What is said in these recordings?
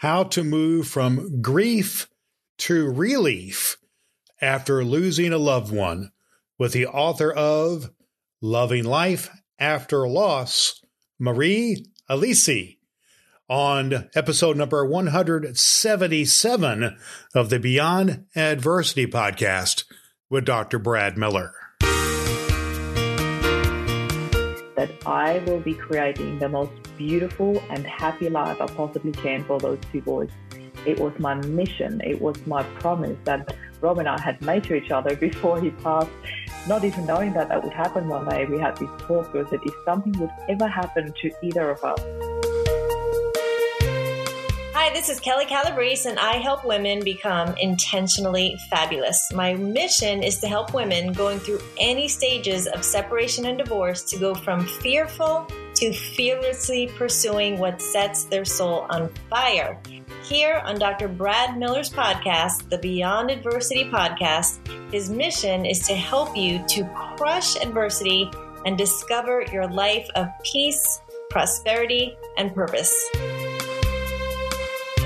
How to Move from Grief to Relief After Losing a Loved One with the author of Loving Life After Loss, Marie Alessi, on episode number 177 of the Beyond Adversity podcast with Dr. Brad Miller. That I will be creating the most beautiful and happy life I possibly can for those two boys. It was my mission, it was my promise that Rob and I had made to each other before he passed, not even knowing that that would happen one day. We had this talk was that if something would ever happen to either of us, Hi, this is Kelly Calabrese, and I help women become intentionally fabulous. My mission is to help women going through any stages of separation and divorce to go from fearful to fearlessly pursuing what sets their soul on fire. Here on Dr. Brad Miller's podcast, the Beyond Adversity podcast, his mission is to help you to crush adversity and discover your life of peace, prosperity, and purpose.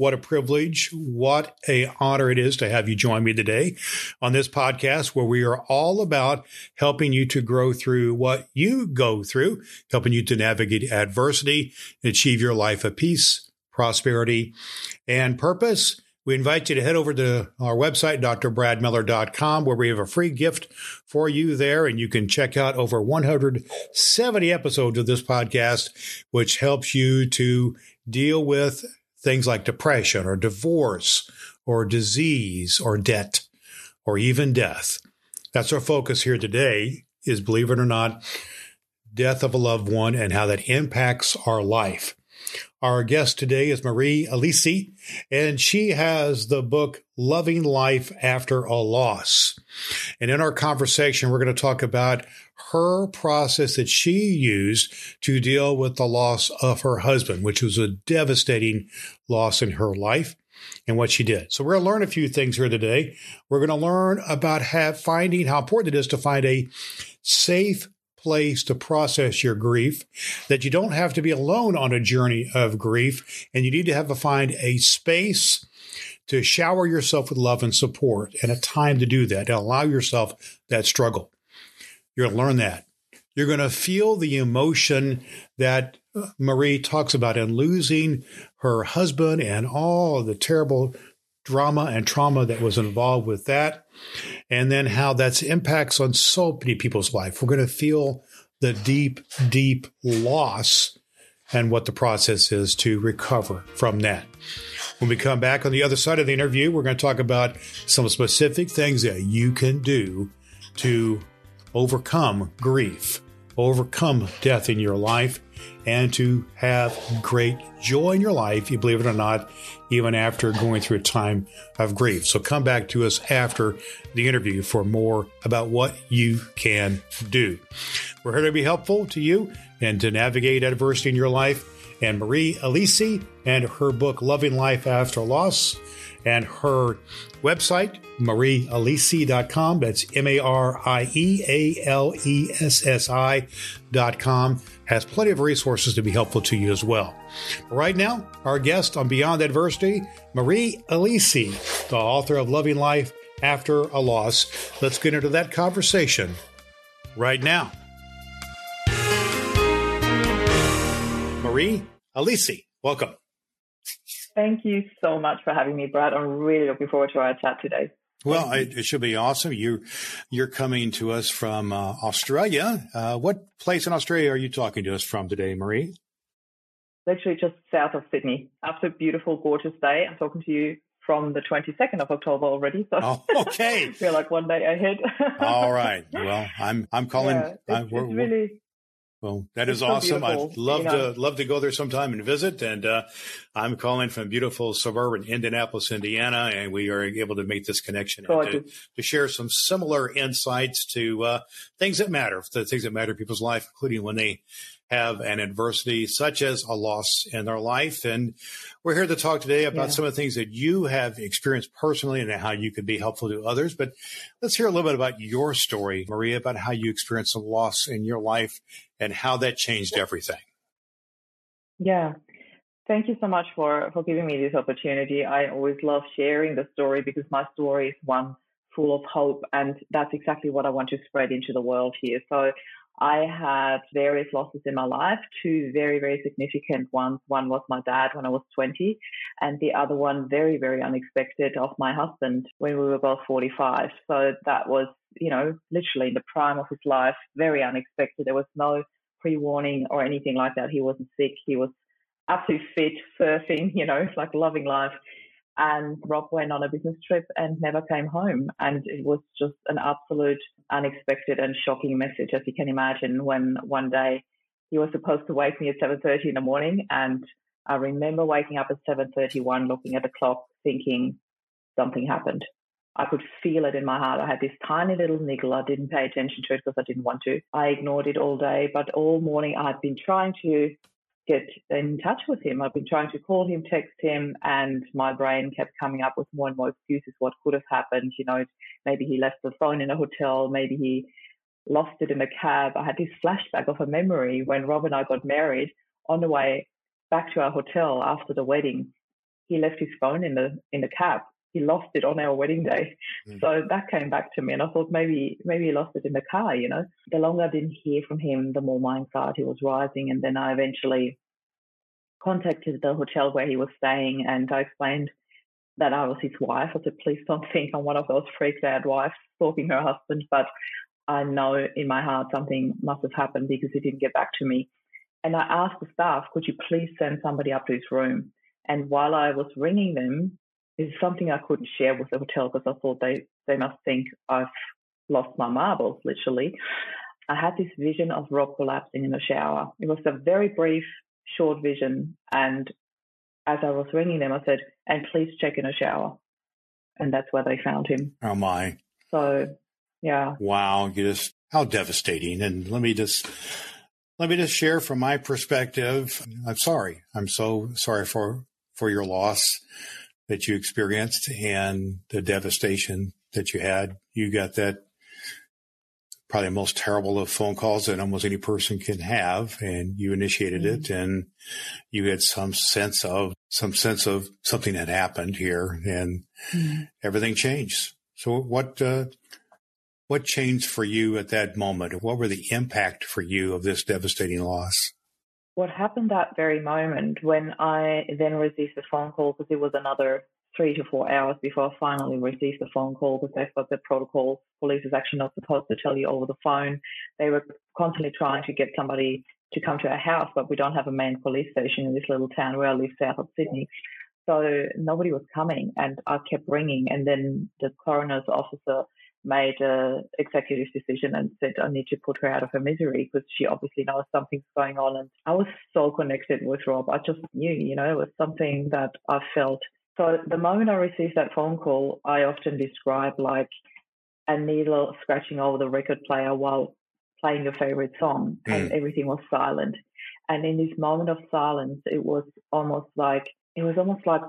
What a privilege. What a honor it is to have you join me today on this podcast where we are all about helping you to grow through what you go through, helping you to navigate adversity, achieve your life of peace, prosperity, and purpose. We invite you to head over to our website, drbradmiller.com, where we have a free gift for you there. And you can check out over 170 episodes of this podcast, which helps you to deal with things like depression or divorce or disease or debt or even death. That's our focus here today is believe it or not, death of a loved one and how that impacts our life. Our guest today is Marie Alessi, and she has the book Loving Life After a Loss. And in our conversation, we're going to talk about her process that she used to deal with the loss of her husband, which was a devastating loss in her life and what she did. So we're going to learn a few things here today. We're going to learn about have, finding how important it is to find a safe place to process your grief, that you don't have to be alone on a journey of grief, and you need to have to find a space to shower yourself with love and support and a time to do that, to allow yourself that struggle. You're going to learn that. You're going to feel the emotion that uh, Marie talks about in losing her husband and all the terrible drama and trauma that was involved with that. And then how that's impacts on so many people's life. We're going to feel the deep, deep loss and what the process is to recover from that. When we come back on the other side of the interview, we're going to talk about some specific things that you can do to overcome grief, overcome death in your life, and to have great joy in your life, you believe it or not, even after going through a time of grief. So come back to us after the interview for more about what you can do. We're here to be helpful to you and to navigate adversity in your life. And Marie Alessi and her book, Loving Life After Loss, and her website, mariealessi.com. That's M A R I E A L E S S I.com has plenty of resources to be helpful to you as well. Right now, our guest on Beyond Adversity, Marie Alessi, the author of Loving Life After a Loss. Let's get into that conversation right now. Marie Alessi, welcome. Thank you so much for having me, Brad. I'm really looking forward to our chat today. Well, it, it, should be awesome. You, you're coming to us from uh, Australia. Uh, what place in Australia are you talking to us from today, Marie? Literally just south of Sydney. Absolute beautiful, gorgeous day. I'm talking to you from the 22nd of October already. So oh, okay, we're like one day ahead. All right. Well, I'm I'm calling. Yeah, it's, I'm, it's really Well, that is awesome. I'd love you know? to love to go there sometime and visit. And uh, I'm calling from beautiful suburban Indianapolis, Indiana, and we are able to make this connection to, to, share some similar insights to uh, things that matter, the things that matter in people's life, including when they have an adversity such as a loss in their life. And we're here to talk today about yeah. some of the things that you have experienced personally and how you could be helpful to others. But let's hear a little bit about your story, Maria, about how you experienced a loss in your life and how that changed everything. Yeah. Thank you so much for, for giving me this opportunity. I always love sharing the story because my story is one full of hope. And that's exactly what I want to spread into the world here. So I had various losses in my life, two very, very significant ones. One was my dad when I was 20, and the other one, very, very unexpected, of my husband when we were both 45. So that was, you know, literally in the prime of his life, very unexpected. There was no pre warning or anything like that. He wasn't sick. He was absolutely fit, surfing, you know, like loving life. And Rob went on a business trip and never came home. And it was just an absolute unexpected and shocking message, as you can imagine, when one day he was supposed to wake me at 7.30 in the morning. And I remember waking up at 7.31, looking at the clock, thinking something happened. I could feel it in my heart. I had this tiny little niggle. I didn't pay attention to it because I didn't want to. I ignored it all day, but all morning I'd been trying to get in touch with him. I've been trying to call him, text him, and my brain kept coming up with more and more excuses what could have happened. You know, maybe he left the phone in a hotel, maybe he lost it in a cab. I had this flashback of a memory when Rob and I got married on the way back to our hotel after the wedding. He left his phone in the in the cab. He lost it on our wedding day. Mm. So that came back to me and I thought maybe maybe he lost it in the car, you know. The longer I didn't hear from him, the more my anxiety was rising and then I eventually contacted the hotel where he was staying and I explained that I was his wife. I said, please don't think I'm one of those freaked out wives stalking her husband, but I know in my heart something must have happened because he didn't get back to me. And I asked the staff, could you please send somebody up to his room? And while I was ringing them, it's something I couldn't share with the hotel because I thought they, they must think I've lost my marbles, literally. I had this vision of Rob collapsing in the shower. It was a very brief short vision. And as I was ringing them, I said, and please check in a shower. And that's where they found him. Oh, my. So, yeah. Wow. You just, how devastating. And let me just, let me just share from my perspective. I'm sorry. I'm so sorry for, for your loss that you experienced and the devastation that you had. You got that probably the most terrible of phone calls that almost any person can have. And you initiated mm-hmm. it and you had some sense of, some sense of something had happened here and mm-hmm. everything changed. So what, uh, what changed for you at that moment? What were the impact for you of this devastating loss? What happened that very moment when I then received the phone call because it was another three to four hours before I finally received the phone call because they've got the protocol. Police is actually not supposed to tell you over the phone. They were constantly trying to get somebody to come to our house, but we don't have a main police station in this little town where I live south of Sydney. So nobody was coming and I kept ringing and then the coroner's officer made a executive decision and said I need to put her out of her misery because she obviously knows something's going on and I was so connected with Rob. I just knew, you know, it was something that I felt so the moment I received that phone call, I often describe like a needle scratching over the record player while playing your favorite song, mm. and everything was silent. And in this moment of silence, it was almost like it was almost like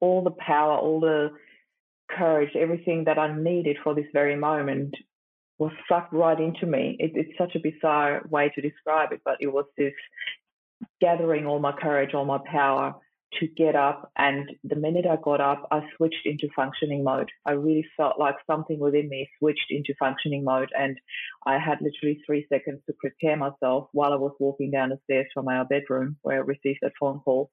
all the power, all the courage, everything that I needed for this very moment was sucked right into me. It, it's such a bizarre way to describe it, but it was this gathering all my courage, all my power, to get up. And the minute I got up, I switched into functioning mode. I really felt like something within me switched into functioning mode. And I had literally three seconds to prepare myself while I was walking down the stairs from our bedroom where I received that phone call.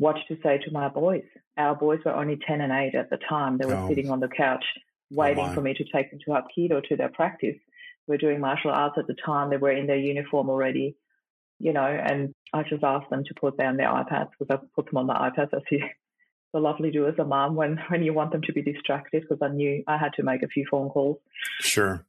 What to say to my boys? Our boys were only 10 and 8 at the time. They were oh. sitting on the couch oh, waiting oh for me to take them to Hapkido to their practice. We we're doing martial arts at the time. They were in their uniform already you know, and I just asked them to put down their iPads because I put them on the iPads as you so lovely do as a mom when when you want them to be distracted because I knew I had to make a few phone calls. Sure.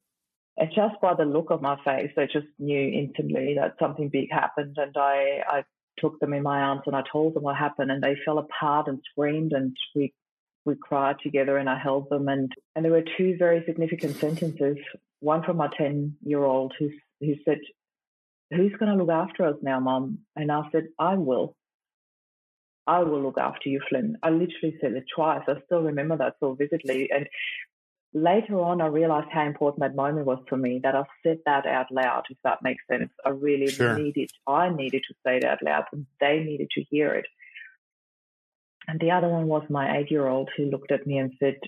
And just by the look of my face, they just knew instantly that something big happened. And I, I took them in my arms and I told them what happened, and they fell apart and screamed, and we we cried together, and I held them, and and there were two very significant sentences. One from my ten year old who who said, "Who's going to look after us now, Mom?" And I said, "I will." I will look after you, Flynn. I literally said it twice. I still remember that so vividly. And later on, I realized how important that moment was for me that I said that out loud, if that makes sense. I really sure. needed, I needed to say it out loud and they needed to hear it. And the other one was my eight year old who looked at me and said,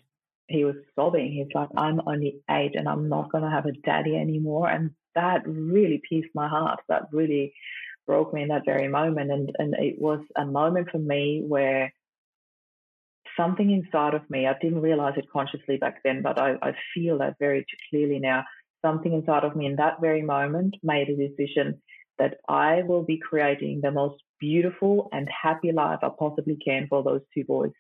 he was sobbing. He's like, I'm only eight and I'm not going to have a daddy anymore. And that really pierced my heart. That really broke me in that very moment. And, and it was a moment for me where something inside of me, I didn't realize it consciously back then, but I, I feel that very clearly now. Something inside of me in that very moment made a decision that I will be creating the most beautiful and happy life I possibly can for those two boys.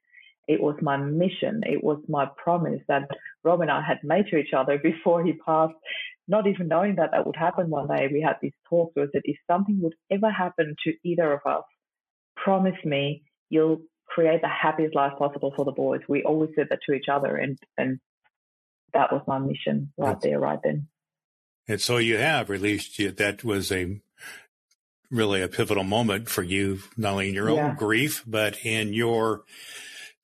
It was my mission. It was my promise that Rob and I had made to each other before he passed, not even knowing that that would happen one day. We had these talks where I said, if something would ever happen to either of us, promise me you'll create the happiest life possible for the boys. We always said that to each other, and and that was my mission right there, right then. And so you have released you. That was a really a pivotal moment for you, not only in your yeah. own grief, but in your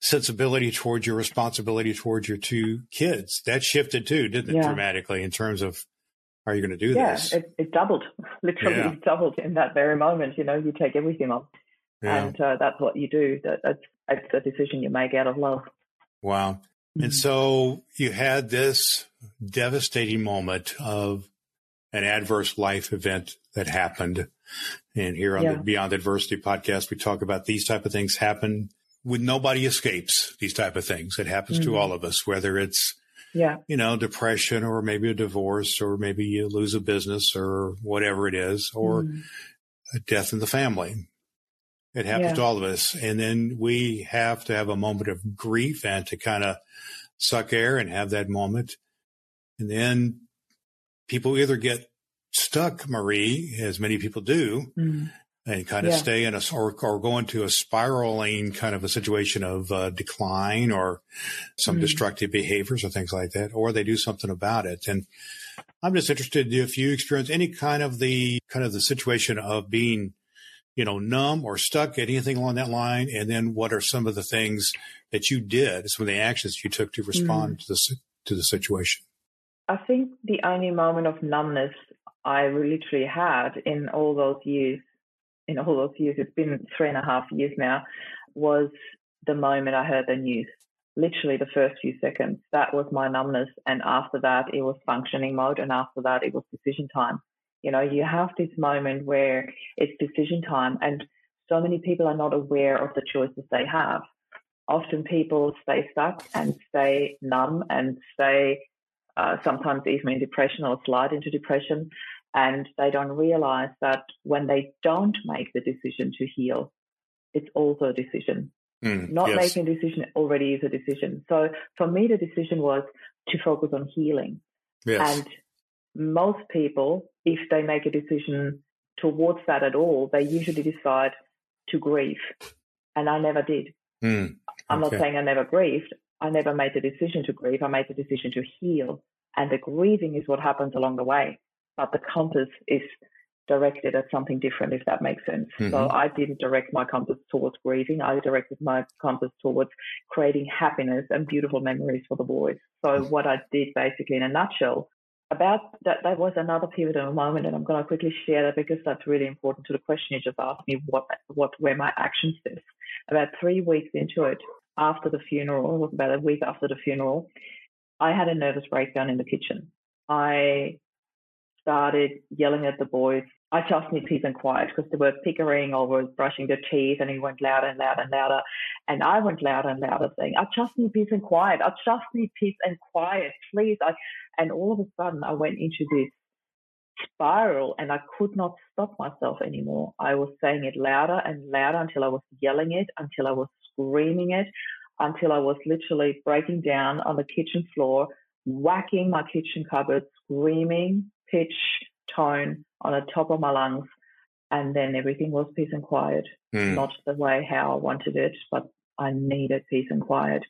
sensibility towards your responsibility towards your two kids. That shifted too, didn't it, yeah. dramatically in terms of are you going to do yeah, this? Yeah, it, it, doubled, literally yeah. doubled in that very moment. You know, you take everything off. Yeah. And uh, that's what you do. That, that's, that's a decision you make out of love. Wow. Mm-hmm. And so you had this devastating moment of an adverse life event that happened. And here on yeah. the Beyond Adversity podcast, we talk about these type of things happen when nobody escapes these type of things. It happens mm-hmm. to all of us, whether it's, yeah, you know, depression or maybe a divorce or maybe you lose a business or whatever it is, or mm-hmm. a death in the family. It happens yeah. to all of us. And then we have to have a moment of grief and to kind of suck air and have that moment. And then people either get stuck, Marie, as many people do, mm. and kind of yeah. stay in a, or, or go into a spiraling kind of a situation of uh, decline or some mm. destructive behaviors or things like that, or they do something about it. And I'm just interested if you experience any kind of the, kind of the situation of being you know, numb or stuck, at anything along that line? And then what are some of the things that you did, some of the actions you took to respond mm. to the to the situation? I think the only moment of numbness I literally had in all those years, in all those years, it's been three and a half years now, was the moment I heard the news. Literally the first few seconds. That was my numbness. And after that, it was functioning mode. And after that, it was decision time. You know, you have this moment where it's decision time, and so many people are not aware of the choices they have. Often people stay stuck and stay numb and stay uh, sometimes even in depression or slide into depression. And they don't realize that when they don't make the decision to heal, it's also a decision. Mm, Not yes. making a decision already is a decision. So for me, the decision was to focus on healing. Yes. And most people, if they make a decision towards that at all, they usually decide to grieve. And I never did. Mm, okay. I'm not saying I never grieved. I never made the decision to grieve. I made the decision to heal. And the grieving is what happens along the way. But the compass is directed at something different, if that makes sense. Mm-hmm. So I didn't direct my compass towards grieving. I directed my compass towards creating happiness and beautiful memories for the boys. So mm-hmm. what I did basically in a nutshell about that, that was another pivotal moment, and I'm going to quickly share that because that's really important to the question you just asked me. What, what were my action steps? About three weeks into it, after the funeral, was about a week after the funeral, I had a nervous breakdown in the kitchen. I started yelling at the boys. I just need peace and quiet because they were pickering or were brushing their teeth, and he went louder and louder and louder. And I went louder and louder, saying, "I just need peace and quiet. I just need peace and quiet, please." I and all of a sudden, I went into this spiral and I could not stop myself anymore. I was saying it louder and louder until I was yelling it, until I was screaming it, until I was literally breaking down on the kitchen floor, whacking my kitchen cupboard, screaming pitch tone on the top of my lungs. And then everything was peace and quiet. Mm. Not the way how I wanted it, but I needed peace and quiet.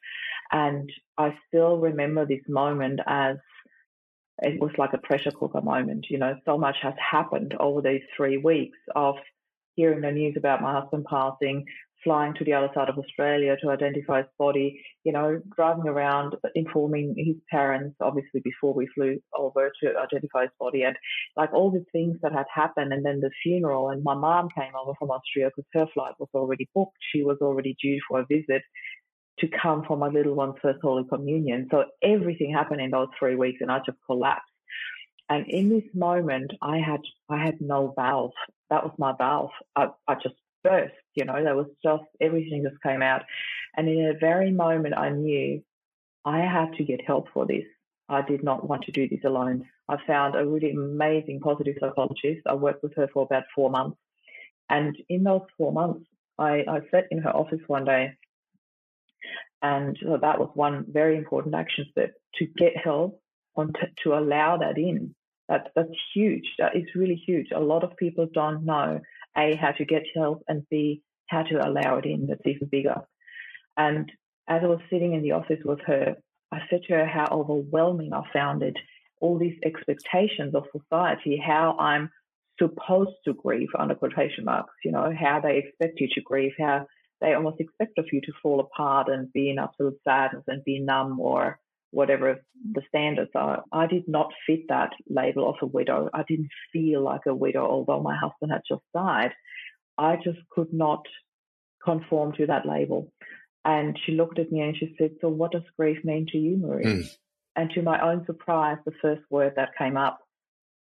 And I still remember this moment as it was like a pressure cooker moment. You know, so much has happened over these three weeks of hearing the news about my husband passing, flying to the other side of Australia to identify his body, you know, driving around, informing his parents, obviously before we flew over to identify his body, and like all the things that had happened, and then the funeral. And my mom came over from Austria because her flight was already booked. She was already due for a visit to come for my little one's first Holy Communion. So everything happened in those three weeks, and I just collapsed. And in this moment, I had I had no valve. That was my valve. I, I just burst. You know, there was just everything just came out. And in a very moment, I knew I had to get help for this. I did not want to do this alone. I found a really amazing positive psychologist. I worked with her for about four months. And in those four months, I, I sat in her office one day. And so that was one very important action step to get help on t- to allow that in. That, that's huge. That is really huge. A lot of people don't know a, how to get help, and B, how to allow it in. That's even bigger. And as I was sitting in the office with her, I said to her how overwhelming I found it. All these expectations of society, how I'm supposed to grieve under quotation marks, you know, how they expect you to grieve, how they almost expect of you to fall apart and be in absolute sadness and be numb or whatever the standards are. I did not fit that label of a widow. I didn't feel like a widow, although my husband had just died. I just could not conform to that label. And she looked at me and she said, So what does grief mean to you, Marie? Mm. And to my own surprise, the first word that came up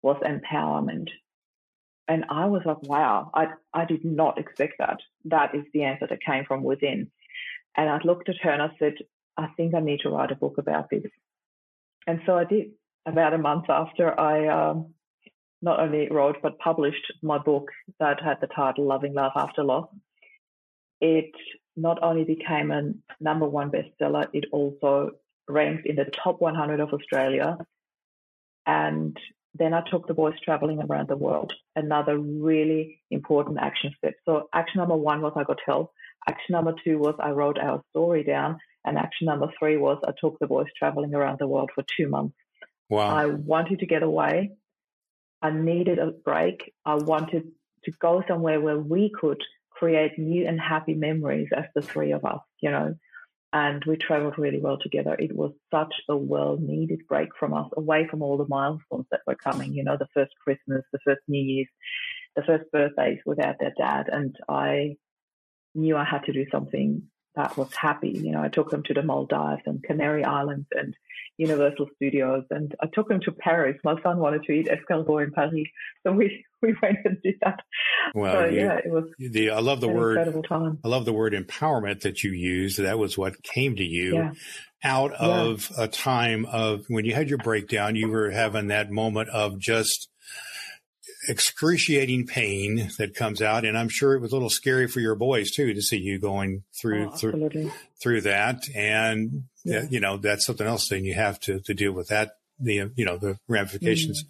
was empowerment. And I was like, wow, I, I did not expect that. That is the answer that came from within. And I looked at her and I said, I think I need to write a book about this. And so I did. About a month after I um, not only wrote but published my book that had the title Loving Love After Loss, it not only became a number one bestseller, it also ranked in the top 100 of Australia. And then I took the boys traveling around the world, another really important action step. So, action number one was I got help. Action number two was I wrote our story down. And action number three was I took the boys traveling around the world for two months. Wow. I wanted to get away. I needed a break. I wanted to go somewhere where we could create new and happy memories as the three of us, you know. And we traveled really well together. It was such a well needed break from us, away from all the milestones that were coming, you know, the first Christmas, the first New Year's, the first birthdays without their dad. And I knew I had to do something that was happy. You know, I took them to the Maldives and Canary Islands and Universal Studios, and I took them to Paris. My son wanted to eat escargot in Paris, so we we went and did that. Well, so, you, yeah, it was. The I love the word. Time. I love the word empowerment that you used. That was what came to you. Yeah. Out of yeah. a time of when you had your breakdown, you were having that moment of just excruciating pain that comes out, and I'm sure it was a little scary for your boys too to see you going through oh, through through that. And yeah. you know that's something else. Then you have to to deal with that. The you know the ramifications. Mm.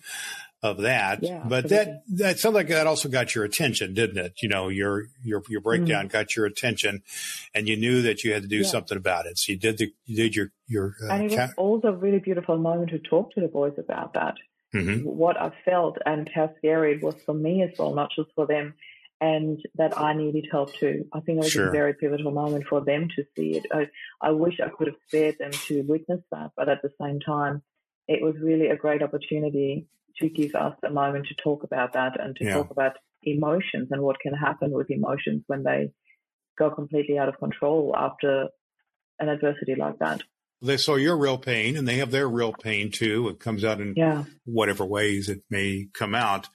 Of that, yeah, but absolutely. that that sounds like that also got your attention, didn't it? You know, your your your breakdown mm. got your attention, and you knew that you had to do yeah. something about it. So you did the you did your your. Uh, and it was also a really beautiful moment to talk to the boys about that mm-hmm. what I felt and how scary it was for me as well, not just for them, and that I needed help too. I think it was sure. a very pivotal moment for them to see it. I, I wish I could have spared them to witness that, but at the same time, it was really a great opportunity to give us a moment to talk about that and to yeah. talk about emotions and what can happen with emotions when they go completely out of control after an adversity like that they saw your real pain and they have their real pain too. It comes out in yeah. whatever ways it may come out.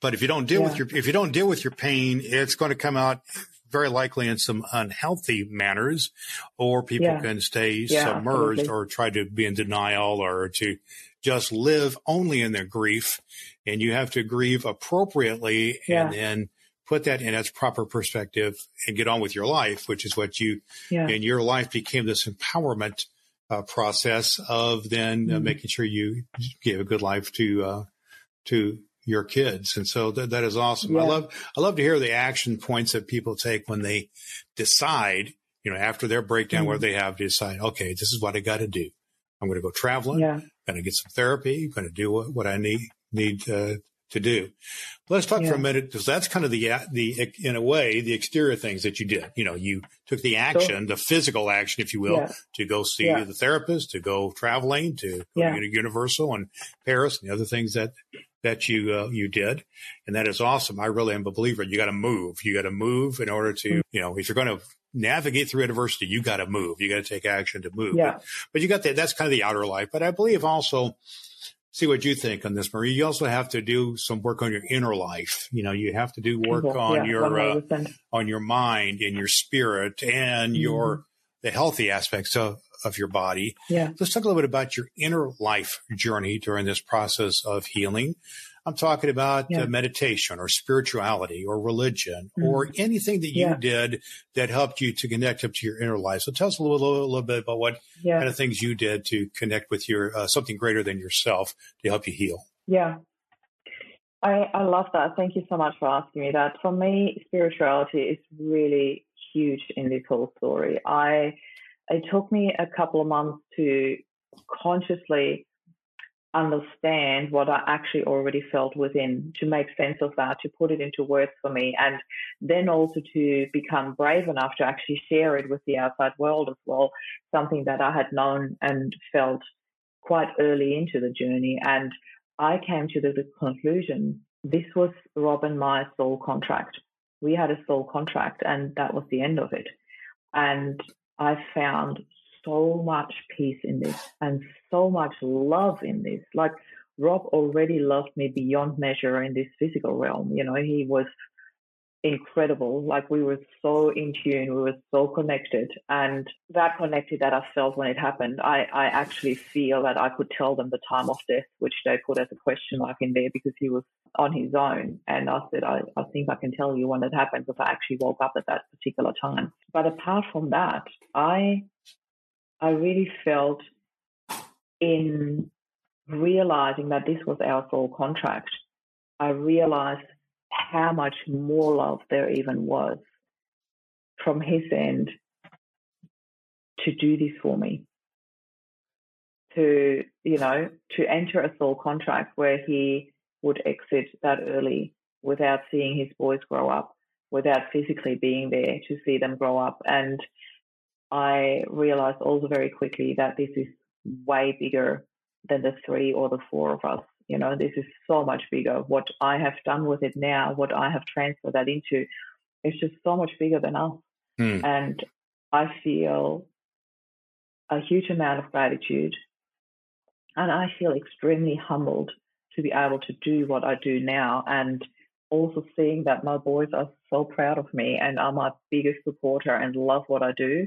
But if you don't deal yeah. with your, if you don't deal with your pain, it's going to come out very likely in some unhealthy manners or people yeah. can stay submerged absolutely. or try to be in denial or to just live only in their grief. And you have to grieve appropriately and then put that in its proper perspective and get on with your life, which is what you, in your life became this empowerment uh, process of then mm-hmm. making sure you give a good life to uh, to your kids. And so that, that is awesome. Yeah. I love, I love to hear the action points that people take when they decide, you know, after their breakdown mm-hmm. where they have to decide, okay, this is what I got to do. I'm going to go traveling. Yeah. Going to get some therapy. Going to do what, what I need, need, uh, to do. Let's talk yeah. for a minute because that's kind of the the in a way the exterior things that you did. You know, you took the action, the physical action, if you will, yeah. to go see yeah. the therapist, to go traveling, to go to Universal and Paris, and the other things that that you uh, you did, and that is awesome. I really am a believer. You got to move. You got to move in order to, mm-hmm. you know, if you're going to navigate through adversity, you got to move. You got to take action to move. Yeah. But, but you got that. That's kind of the outer life. But I believe also, see what you think on this, Marie. You also have to do some work on your inner life. You know, you have to do work on yeah, your uh, on your mind and your spirit and mm-hmm. your the healthy aspects of of your body. Yeah. Let's talk a little bit about your inner life journey during this process of healing. I'm talking about yeah. uh, meditation or spirituality or religion mm-hmm. or anything that you yeah. did that helped you to connect up to your inner life. So tell us a little, a little bit about what yeah. kind of things you did to connect with your uh, something greater than yourself to help you heal. Yeah. I, I love that. Thank you so much for asking me that. For me, spirituality is really huge in this whole story. I it took me a couple of months to consciously understand what I actually already felt within, to make sense of that, to put it into words for me, and then also to become brave enough to actually share it with the outside world as well, something that I had known and felt quite early into the journey. And I came to the, conclusion this was Rob and my soul contract. We had a soul contract, and that was the end of it. And I found so much peace in this and so much love in this. Like Rob already loved me beyond measure in this physical realm. You know, he was incredible. Like we were so in tune, we were so connected, and that connected that I felt when it happened. I I actually feel that I could tell them the time of death, which they put as a question mark in there because he was on his own. And I said, I, I think I can tell you when it happened because I actually woke up at that particular time. But apart from that, I I really felt in realizing that this was our soul contract. I realized how much more love there even was from his end to do this for me. To, you know, to enter a soul contract where he would exit that early without seeing his boys grow up, without physically being there to see them grow up. And I realized also very quickly that this is way bigger than the three or the four of us you know, this is so much bigger. What I have done with it now, what I have transferred that into, it's just so much bigger than us. Mm. And I feel a huge amount of gratitude. And I feel extremely humbled to be able to do what I do now and also seeing that my boys are so proud of me and are my biggest supporter and love what I do.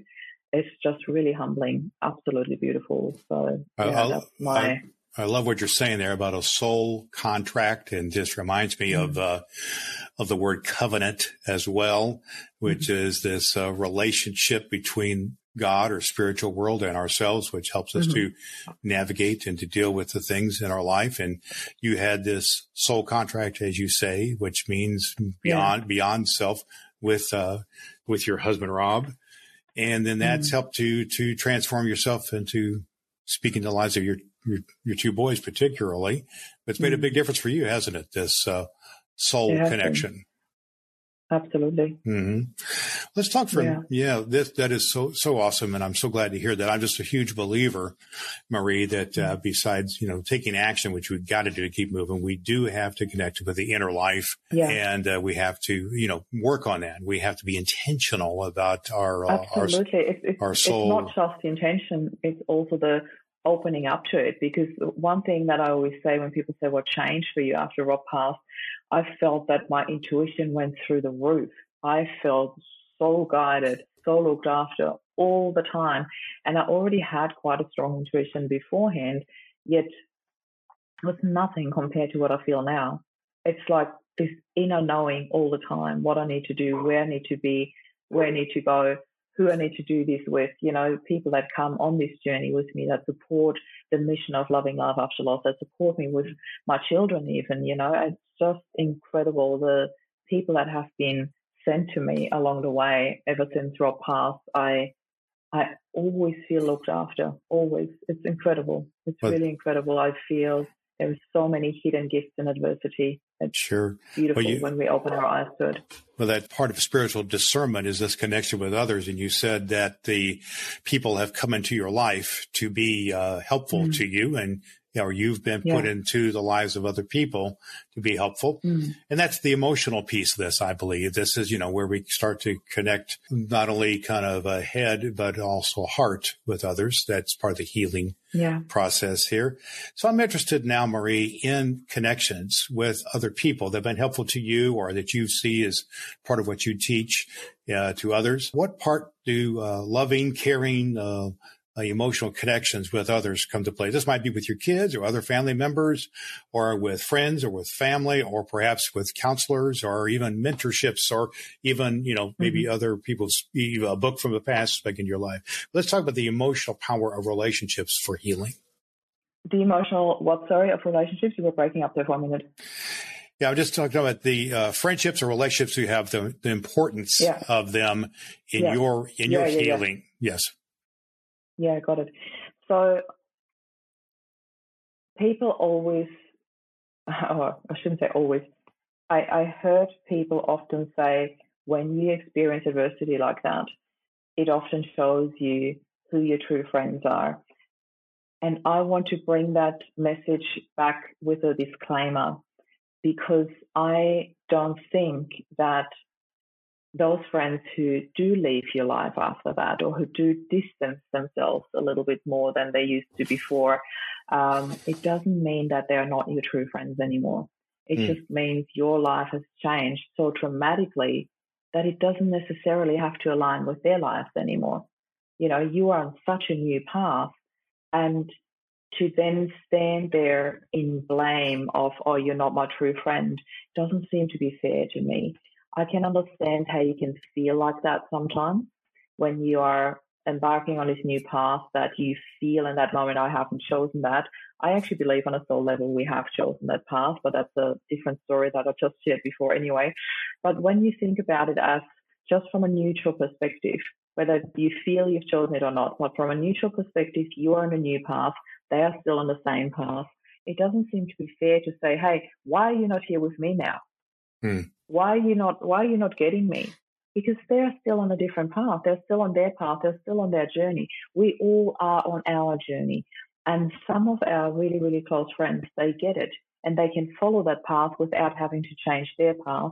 It's just really humbling, absolutely beautiful. So yeah, that's my I, I love what you're saying there about a soul contract, and just reminds me mm-hmm. of uh, of the word covenant as well, which mm-hmm. is this uh, relationship between God or spiritual world and ourselves, which helps us mm-hmm. to navigate and to deal with the things in our life. And you had this soul contract, as you say, which means beyond yeah. beyond self with uh, with your husband Rob, and then that's mm-hmm. helped to to transform yourself into speaking the lives of your your, your two boys particularly. But it's made mm-hmm. a big difference for you, hasn't it? This uh, soul connection. Been. Absolutely. Mm-hmm. Let's talk for yeah. yeah. This that is so so awesome, and I'm so glad to hear that. I'm just a huge believer, Marie, that uh, mm-hmm. besides you know taking action, which we've got to do to keep moving, we do have to connect with the inner life, yeah. and uh, we have to you know work on that. We have to be intentional about our uh, absolutely. Our, it's, it's, our soul. It's not just the intention; it's also the opening up to it because one thing that I always say when people say what changed for you after Rob passed, I felt that my intuition went through the roof. I felt so guided, so looked after all the time. And I already had quite a strong intuition beforehand, yet it was nothing compared to what I feel now. It's like this inner knowing all the time what I need to do, where I need to be, where I need to go, who I need to do this with, you know, people that come on this journey with me that support the mission of loving life after loss, that support me with my children even, you know, it's just incredible the people that have been sent to me along the way ever since Rob passed. I I always feel looked after, always. It's incredible. It's but, really incredible. I feel there's so many hidden gifts in adversity. It's sure. beautiful well, you, when we open our eyes to it. Well, that part of spiritual discernment is this connection with others. And you said that the people have come into your life to be uh, helpful mm. to you and or you've been yeah. put into the lives of other people to be helpful. Mm. And that's the emotional piece of this, I believe. This is, you know, where we start to connect not only kind of a head, but also heart with others. That's part of the healing yeah. process here. So I'm interested now, Marie, in connections with other people that have been helpful to you or that you see as part of what you teach uh, to others. What part do uh, loving, caring, uh, uh, emotional connections with others come to play. This might be with your kids or other family members or with friends or with family or perhaps with counselors or even mentorships or even, you know, maybe mm-hmm. other people's a book from the past back in your life. Let's talk about the emotional power of relationships for healing. The emotional, what, sorry, of relationships? You were breaking up there for a minute. Yeah, I'm just talking about the uh, friendships or relationships you have, the, the importance yeah. of them in yeah. your in yeah, your healing. Yes. Yeah, I got it. So people always, oh, I shouldn't say always, I, I heard people often say when you experience adversity like that, it often shows you who your true friends are. And I want to bring that message back with a disclaimer because I don't think that those friends who do leave your life after that or who do distance themselves a little bit more than they used to before, um, it doesn't mean that they're not your true friends anymore. It mm. just means your life has changed so dramatically that it doesn't necessarily have to align with their lives anymore. You know, you are on such a new path and to then stand there in blame of, oh, you're not my true friend doesn't seem to be fair to me. I can understand how you can feel like that sometimes when you are embarking on this new path that you feel in that moment, I haven't chosen that. I actually believe on a soul level we have chosen that path, but that's a different story that I just shared before anyway. But when you think about it as just from a neutral perspective, whether you feel you've chosen it or not, but from a neutral perspective, you are on a new path, they are still on the same path. It doesn't seem to be fair to say, hey, why are you not here with me now? Hmm why are you not why are you not getting me? Because they're still on a different path. They're still on their path. They're still on their journey. We all are on our journey. And some of our really really close friends they get it. And they can follow that path without having to change their path.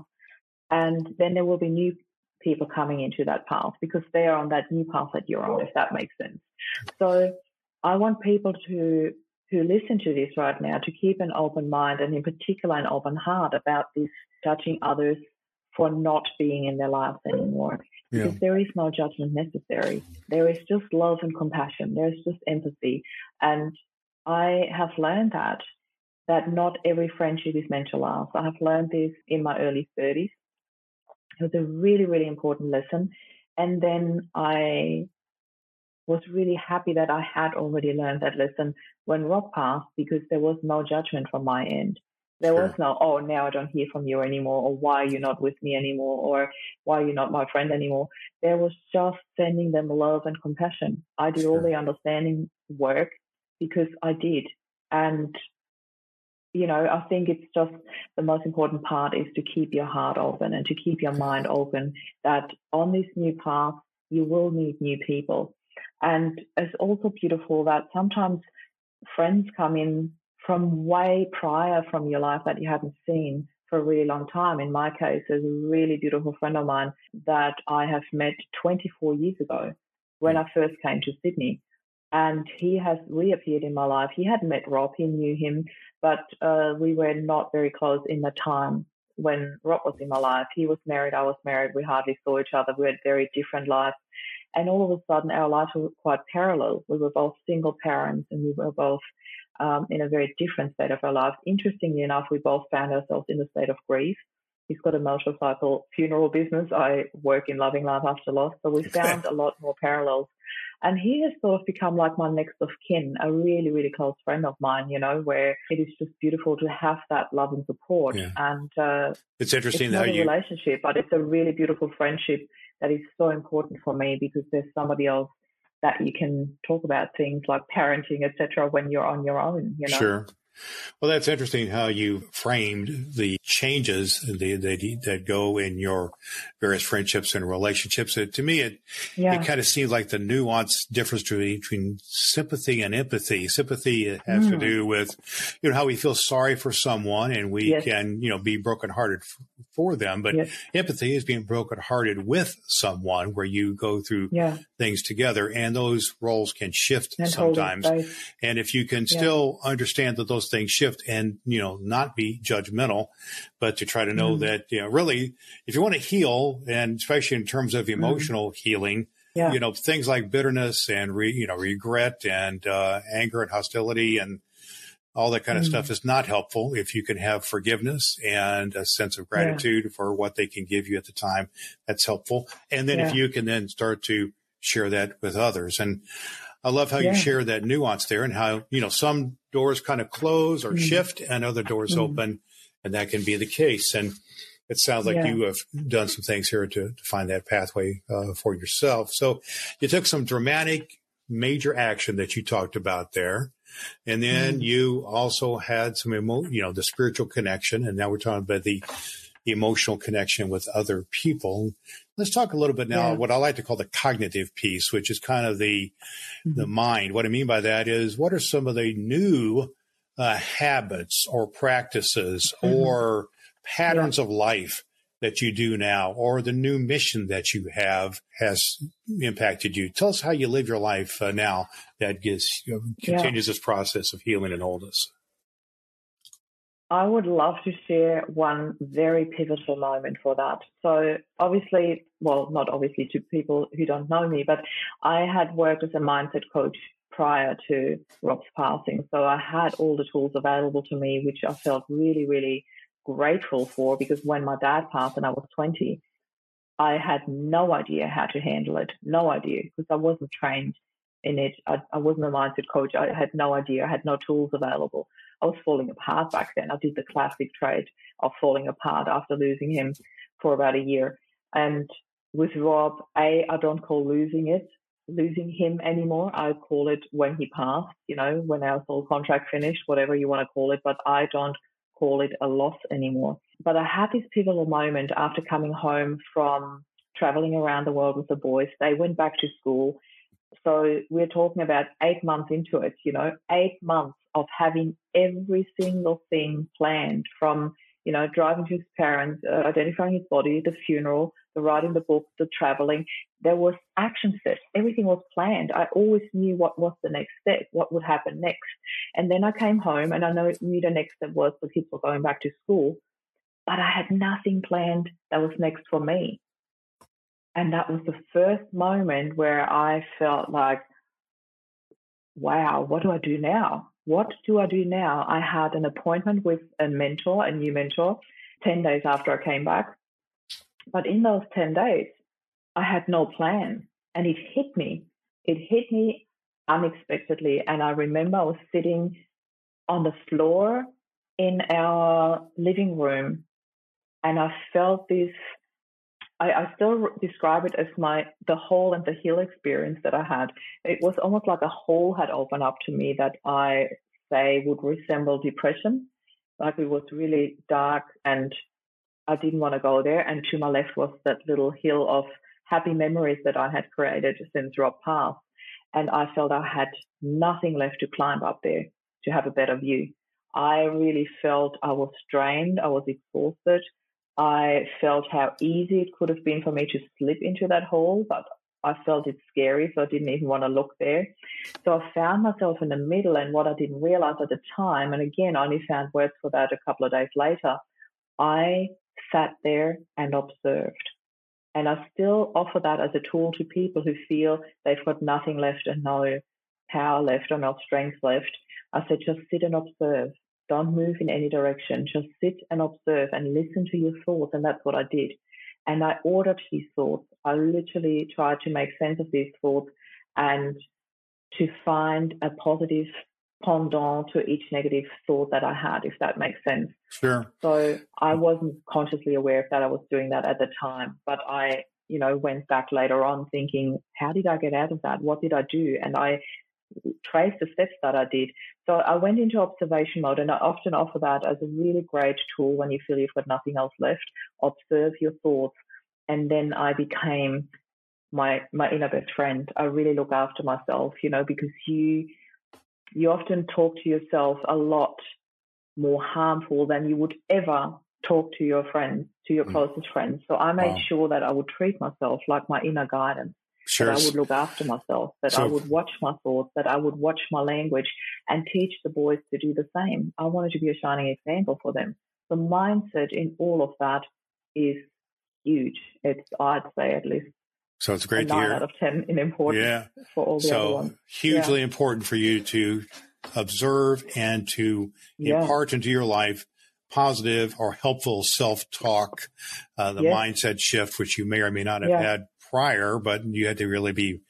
And then there will be new people coming into that path because they are on that new path that you're on if that makes sense. So i want people to who listen to this right now to keep an open mind and in particular an open heart about this judging others for not being in their lives anymore. Yeah. Because there is no judgment necessary. There is just love and compassion. There's just empathy. And I have learned that that not every friendship is meant to last. I have learned this in my early 30s. It was a really, really important lesson. And then I was really happy that I had already learned that lesson when Rob passed because there was no judgment from my end. There sure. was no, oh, now I don't hear from you anymore, or why you're you not with me anymore, or why you're you not my friend anymore. There was just sending them love and compassion. I did sure. all the understanding work because I did. And, you know, I think it's just the most important part is to keep your heart open and to keep your mind open that on this new path, you will meet new people. And it's also beautiful that sometimes friends come in from way prior from your life that you haven't seen for a really long time. In my case, there's a really beautiful friend of mine that I have met 24 years ago when I first came to Sydney. And he has reappeared in my life. He had met Rob, he knew him, but uh, we were not very close in the time when Rob was in my life. He was married, I was married. We hardly saw each other. We had very different lives. And all of a sudden, our lives were quite parallel. We were both single parents and we were both um, in a very different state of our lives. Interestingly enough, we both found ourselves in a state of grief. He's got a motorcycle funeral business. I work in Loving Life After Loss. So we found a lot more parallels. And he has sort of become like my next of kin, a really, really close friend of mine, you know, where it is just beautiful to have that love and support. Yeah. And uh, it's interesting it's how not you... relationship, but it's a really beautiful friendship that is so important for me because there's somebody else that you can talk about things like parenting, etc., when you're on your own, you know. Sure. Well, that's interesting how you framed the changes that, that go in your various friendships and relationships. To me, it yeah. it kind of seems like the nuanced difference between sympathy and empathy. Sympathy has mm. to do with you know how we feel sorry for someone and we yes. can you know be brokenhearted for them, but yes. empathy is being brokenhearted with someone where you go through yeah. things together, and those roles can shift and sometimes. And if you can yeah. still understand that those things shift and, you know, not be judgmental, but to try to know mm. that, you know, really, if you want to heal, and especially in terms of mm. emotional mm. healing, yeah. you know, things like bitterness and, re, you know, regret and uh, anger and hostility and all that kind of mm. stuff is not helpful. If you can have forgiveness and a sense of gratitude yeah. for what they can give you at the time, that's helpful. And then yeah. if you can then start to share that with others. And I love how yeah. you share that nuance there and how, you know, some doors kind of close or mm. shift and other doors mm. open. And that can be the case. And it sounds like yeah. you have done some things here to, to find that pathway uh, for yourself. So you took some dramatic major action that you talked about there. And then mm. you also had some, emo- you know, the spiritual connection. And now we're talking about the emotional connection with other people. Let's talk a little bit now yeah. what I like to call the cognitive piece, which is kind of the mm-hmm. the mind. What I mean by that is what are some of the new uh, habits or practices mm-hmm. or patterns yeah. of life that you do now or the new mission that you have has impacted you. Tell us how you live your life uh, now that you know, continues yeah. this process of healing and wholeness. I would love to share one very pivotal moment for that. So, obviously, well, not obviously to people who don't know me, but I had worked as a mindset coach prior to Rob's passing. So, I had all the tools available to me, which I felt really, really grateful for because when my dad passed and I was 20, I had no idea how to handle it. No idea because I wasn't trained in it. I, I wasn't a mindset coach. I had no idea. I had no tools available. I was falling apart back then. I did the classic trade of falling apart after losing him for about a year. And with Rob, A, I don't call losing it, losing him anymore. I call it when he passed, you know, when our soul contract finished, whatever you want to call it, but I don't call it a loss anymore. But I had this pivotal moment after coming home from traveling around the world with the boys. They went back to school. So we're talking about eight months into it, you know, eight months of having every single thing planned from, you know, driving to his parents, uh, identifying his body, the funeral, the writing the book, the traveling. There was action steps. Everything was planned. I always knew what was the next step, what would happen next. And then I came home and I know, knew the next step was the kids were going back to school, but I had nothing planned that was next for me. And that was the first moment where I felt like, wow, what do I do now? what do I do now? I had an appointment with a mentor, a new mentor, 10 days after I came back. But in those 10 days, I had no plan. And it hit me. It hit me unexpectedly. And I remember I was sitting on the floor in our living room and I felt this I, I, still describe it as my the hole and the heal experience that I had. It was almost like a hole had opened up to me that I say would resemble depression. Like it was really dark and I didn't want to go there. And to my left was that little hill of happy memories that I had created since Rob passed. And I felt I had nothing left to climb up there to have a better view. I really felt I was drained. I was exhausted. I felt how easy it could have been for me to slip into that hole, but I felt it scary, so I didn't even want to look there. So I found myself in the middle, and what I didn't realize at the time, and again, I only found words for that a couple of days later, I sat there and observed. And I still offer that as a tool to people who feel they've got nothing left and no power left or no strength left. I said, just sit and observe. Don't move in any direction. Just sit and observe and listen to your thoughts. And that's what I did. And I ordered these thoughts. I literally tried to make sense of these thoughts and to find a positive pendant to each negative thought that I had, if that makes sense. Sure. So I wasn't consciously aware of that I was doing that at the time, but I, you know, went back later on thinking, how did I get out of that? What did I do? And I traced the steps that I did. So I went into observation mode and I often offer that as a really great tool when you feel you've got nothing else left. Observe your thoughts. And then I became my my inner best friend. I really look after myself, you know, because you you often talk to yourself a lot more harmful than you would ever talk to your friends, to your mm. closest friends. So I made wow. sure that I would treat myself like my inner guidance. Sure. That I would look after myself, that so, I would watch my thoughts, that I would watch my language and teach the boys to do the same. I wanted to be a shining example for them. The mindset in all of that is huge. It's, I'd say, at least so it's great to hear. out of 10 in importance yeah. for all the so other ones. hugely yeah. important for you to observe and to yeah. impart into your life positive or helpful self-talk, uh, the yes. mindset shift, which you may or may not have had prior, but you had to really be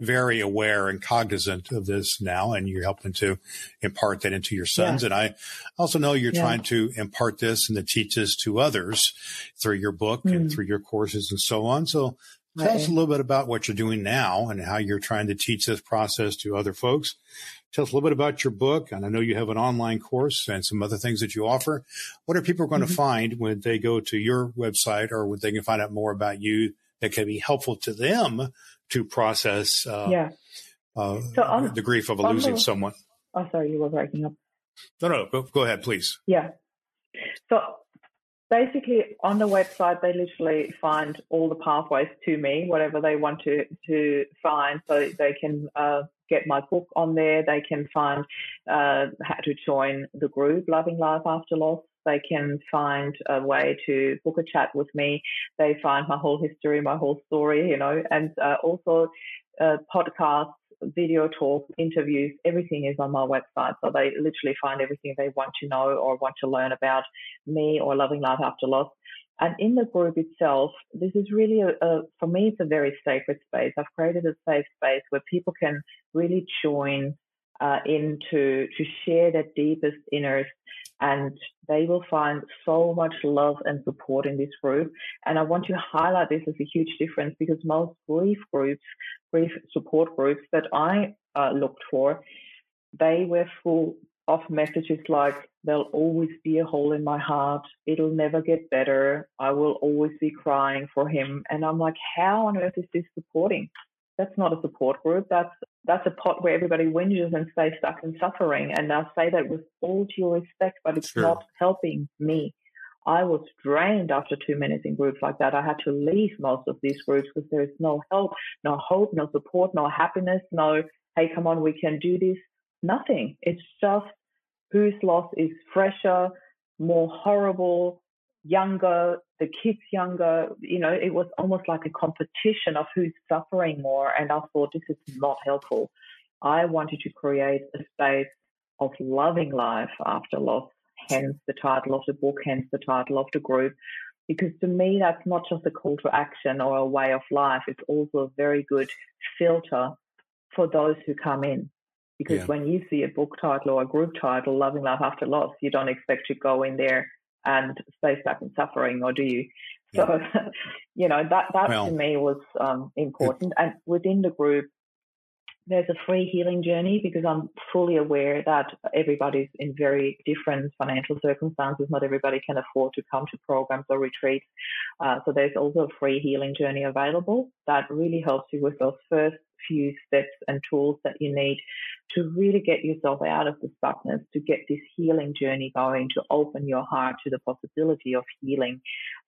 very aware and cognizant of this now, and you're helping to impart that into your sons. And I also know you're trying to impart this and to teach this to others through your book mm. and through your courses and so on. So Tell us a little bit about what you're doing now and how you're trying to teach this process to other folks. Tell us a little bit about your book. And I know you have an online course and some other things that you offer. What are people going mm-hmm. to find when they go to your website or when they can find out more about you that can be helpful to them to process uh, yeah. Uh, so on, the grief of losing the, someone? Oh, sorry, you were breaking up. No, no, go, go ahead, please. Yeah. So basically on the website they literally find all the pathways to me whatever they want to to find so they can uh, get my book on there they can find uh, how to join the group loving life after loss they can find a way to book a chat with me they find my whole history my whole story you know and uh, also uh, podcasts video talks, interviews, everything is on my website. So they literally find everything they want to know or want to learn about me or Loving Life After Loss. And in the group itself, this is really a, a, for me, it's a very sacred space. I've created a safe space where people can really join uh, into to share their deepest innerst, and they will find so much love and support in this group. And I want to highlight this as a huge difference because most grief groups grief support groups that I uh, looked for, they were full of messages like, there'll always be a hole in my heart. It'll never get better. I will always be crying for him. And I'm like, how on earth is this supporting? That's not a support group. That's that's a pot where everybody whinges and stays stuck in suffering. And I say that with all due respect, but it's sure. not helping me. I was drained after two minutes in groups like that. I had to leave most of these groups because there is no help, no hope, no support, no happiness, no, hey, come on, we can do this. Nothing. It's just whose loss is fresher, more horrible, younger, the kids younger. You know, it was almost like a competition of who's suffering more. And I thought this is not helpful. I wanted to create a space of loving life after loss hence the title of the book, hence the title of the group. Because to me, that's not just a call to action or a way of life. It's also a very good filter for those who come in. Because yeah. when you see a book title or a group title, Loving Life After Loss, you don't expect to go in there and stay stuck in suffering, or do you? So, yeah. you know, that, that well, to me was um, important. It, and within the group, there's a free healing journey because I'm fully aware that everybody's in very different financial circumstances. Not everybody can afford to come to programs or retreats. Uh, so there's also a free healing journey available that really helps you with those first few steps and tools that you need to really get yourself out of the stuckness, to get this healing journey going, to open your heart to the possibility of healing.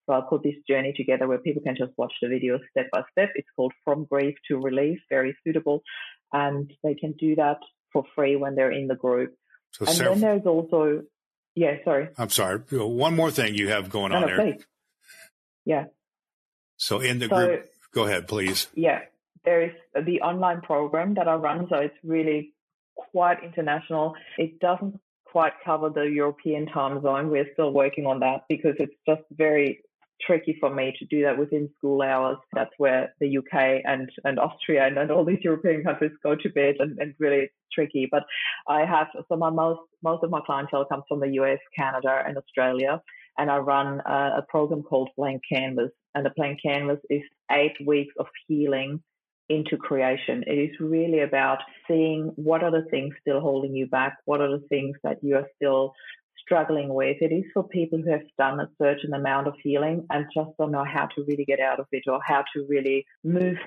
So I put this journey together where people can just watch the video step by step. It's called From Grief to Relief, very suitable and they can do that for free when they're in the group. So and several, then there's also, yeah, sorry. I'm sorry. One more thing you have going no, on no, there. Please. Yeah. So in the so, group, go ahead, please. Yeah, there is the online program that I run. So it's really quite international. It doesn't quite cover the European time zone. We're still working on that because it's just very tricky for me to do that within school hours. That's where the UK and, and Austria and, and all these European countries go to bed and, and really it's tricky. But I have, so my most, most of my clientele comes from the US, Canada and Australia. And I run a, a program called Blank Canvas. And the Blank Canvas is eight weeks of healing into creation. It is really about seeing what are the things still holding you back? What are the things that you are still struggling with. It is for people who have done a certain amount of healing and just don't know how to really get out of it or how to really move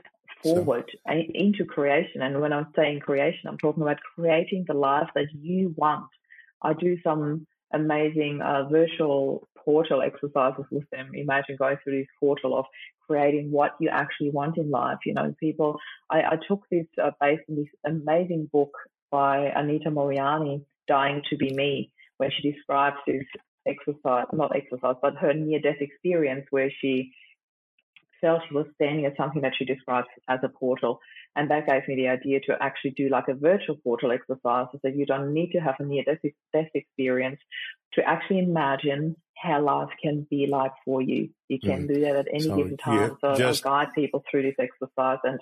forward so, into creation. And when I'm saying creation, I'm talking about creating the life that you want. I do some amazing uh, virtual portal exercises with them. Imagine going through this portal of creating what you actually want in life. You know, people, I, I took this uh, based on this amazing book by Anita Moorjani, Dying to Be Me where she describes this exercise, not exercise, but her near death experience where she felt she was standing at something that she describes as a portal. And that gave me the idea to actually do like a virtual portal exercise so that you don't need to have a near death experience to actually imagine how life can be like for you. You can mm. do that at any so given time. So just, I guide people through this exercise. And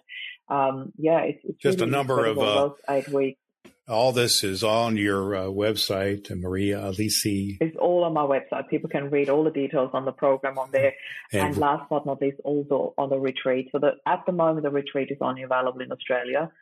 um, yeah, it's, it's just really a number of uh, eight weeks. All this is on your uh, website, Maria Alessi. It's all on my website. People can read all the details on the program on there. And, and last but not least, also on the retreat. So that at the moment, the retreat is only available in Australia.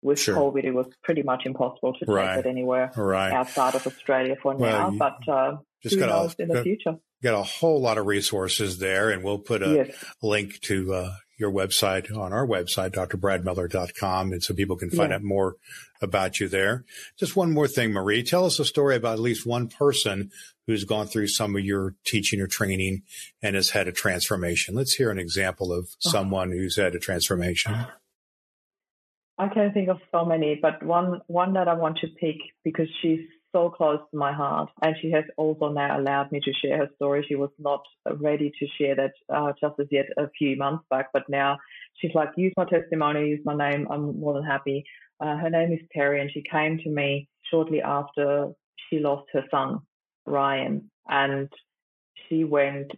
With sure. COVID, it was pretty much impossible to right. take it anywhere right. outside of Australia for well, now. But uh, just who got knows a, in the got, future? Got a whole lot of resources there, and we'll put a yes. link to uh, your website on our website, drbradmiller.com, and so people can find yeah. out more about you there. Just one more thing, Marie. Tell us a story about at least one person who's gone through some of your teaching or training and has had a transformation. Let's hear an example of uh-huh. someone who's had a transformation. I can think of so many, but one one that I want to pick because she's so close to my heart. And she has also now allowed me to share her story. She was not ready to share that uh, just as yet a few months back, but now she's like, use my testimony, use my name. I'm more than happy. Uh, her name is Terry, and she came to me shortly after she lost her son, Ryan. And she went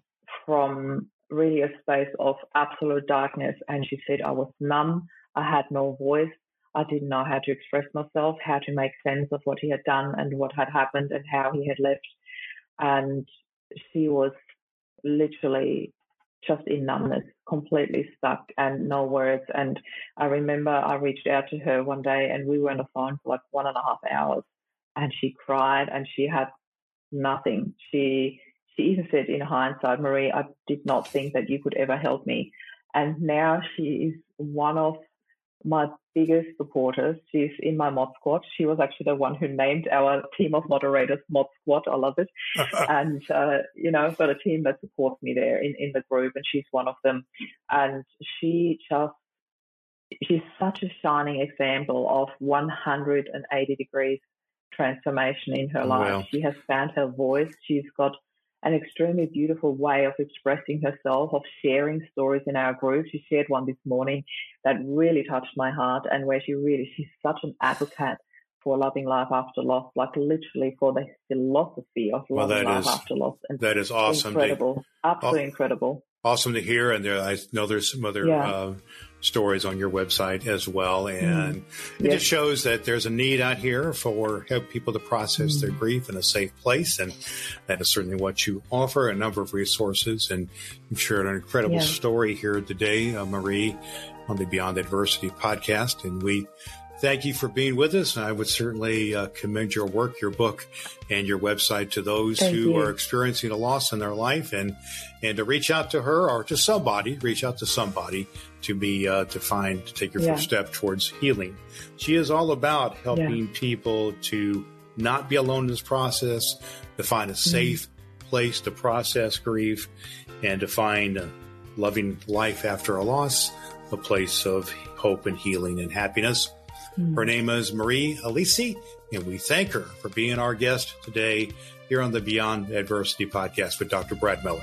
from really a space of absolute darkness. And she said, I was numb. I had no voice. I didn't know how to express myself, how to make sense of what he had done and what had happened and how he had left. And she was literally just in numbness, completely stuck and no words. And I remember I reached out to her one day and we were on the phone for like one and a half hours and she cried and she had nothing. She she even said in hindsight, Marie, I did not think that you could ever help me. And now she is one of my biggest supporters. She's in my mod squad. She was actually the one who named our team of moderators mod squad. I love it. and, uh, you know, I've got a team that supports me there in, in the group and she's one of them. And she just, she's such a shining example of 180 degrees transformation in her life. She has found her voice. She's got an extremely beautiful way of expressing herself, of sharing stories in our group. She shared one this morning that really touched my heart and where she really, she's such an advocate for loving life after loss, like literally for the philosophy of well, loving life is, after loss. And that is awesome. Incredible. Absolutely incredible. Awesome to hear. And there, I know there's some other yeah. uh, stories on your website as well. Mm-hmm. And mm. it yes. just shows that there's a need out here for help people to process mm. their grief in a safe place. And that is certainly what you offer a number of resources. And you've shared an incredible yeah. story here today, uh, Marie, on the Beyond Adversity podcast. And we thank you for being with us. And I would certainly uh, commend your work, your book, and your website to those thank who you. are experiencing a loss in their life, and and to reach out to her or to somebody, reach out to somebody to be uh, to find to take your yeah. first step towards healing. She is all about helping yeah. people to not be alone in this process, to find a mm-hmm. safe mm-hmm. place to process grief, and to find a loving life after a loss, a place of hope and healing and happiness. Mm-hmm. Her name is Marie Alessi, and we thank her for being our guest today here on the Beyond Adversity podcast with Dr. Brad Miller.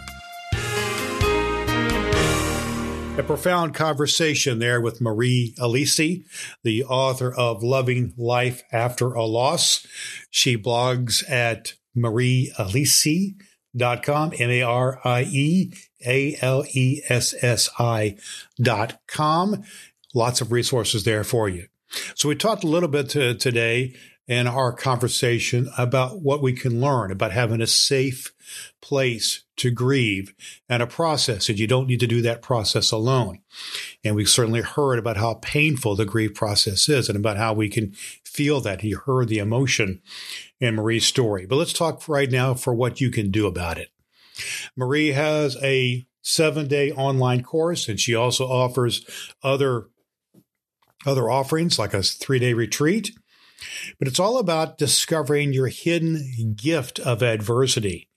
A profound conversation there with Marie Alessi, the author of Loving Life After a Loss. She blogs at mariealessi.com, M A R I E A L E S S I dot com. Lots of resources there for you. So we talked a little bit to, today in our conversation about what we can learn about having a safe place to grieve and a process, and you don't need to do that process alone. And we certainly heard about how painful the grief process is and about how we can feel that. You heard the emotion in Marie's story. But let's talk right now for what you can do about it. Marie has a seven day online course, and she also offers other other offerings like a three day retreat but it's all about discovering your hidden gift of adversity.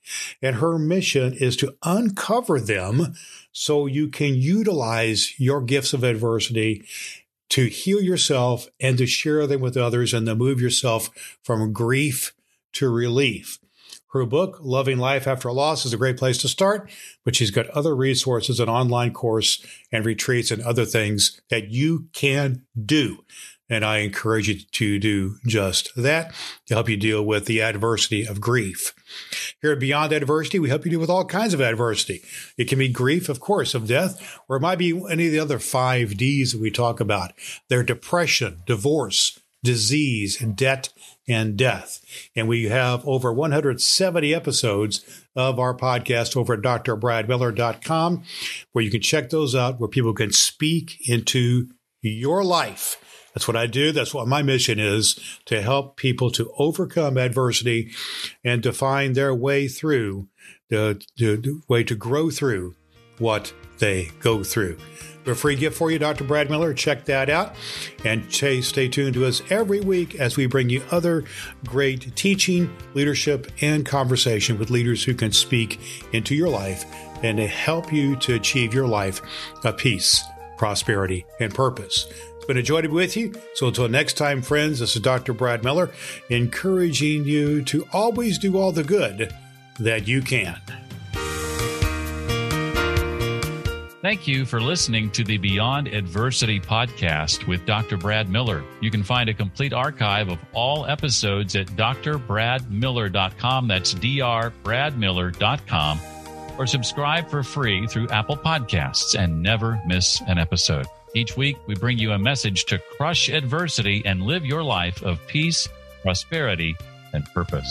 And her mission is to uncover them so you can utilize your gifts of adversity to heal yourself and to share them with others and to move yourself from grief to relief. Her book, Loving Life After Loss, is a great place to start, but she's got other resources, an online course, and retreats and other things that you can do. And I encourage you to do just that to help you deal with the adversity of grief. Here at Beyond Adversity, we help you deal with all kinds of adversity. It can be grief, of course, of death, or it might be any of the other five D's that we talk about. They're depression, divorce, disease, debt, and death. And we have over 170 episodes of our podcast over at drbradmiller.com, where you can check those out, where people can speak into your life that's what I do. That's what my mission is to help people to overcome adversity and to find their way through the, the way to grow through what they go through. A free gift for you, Dr. Brad Miller. Check that out. And stay, stay tuned to us every week as we bring you other great teaching, leadership, and conversation with leaders who can speak into your life and to help you to achieve your life of peace, prosperity, and purpose been a joy to be with you. So until next time, friends, this is Dr. Brad Miller, encouraging you to always do all the good that you can. Thank you for listening to the Beyond Adversity podcast with Dr. Brad Miller. You can find a complete archive of all episodes at drbradmiller.com. That's drbradmiller.com. Or subscribe for free through Apple Podcasts and never miss an episode. Each week, we bring you a message to crush adversity and live your life of peace, prosperity, and purpose.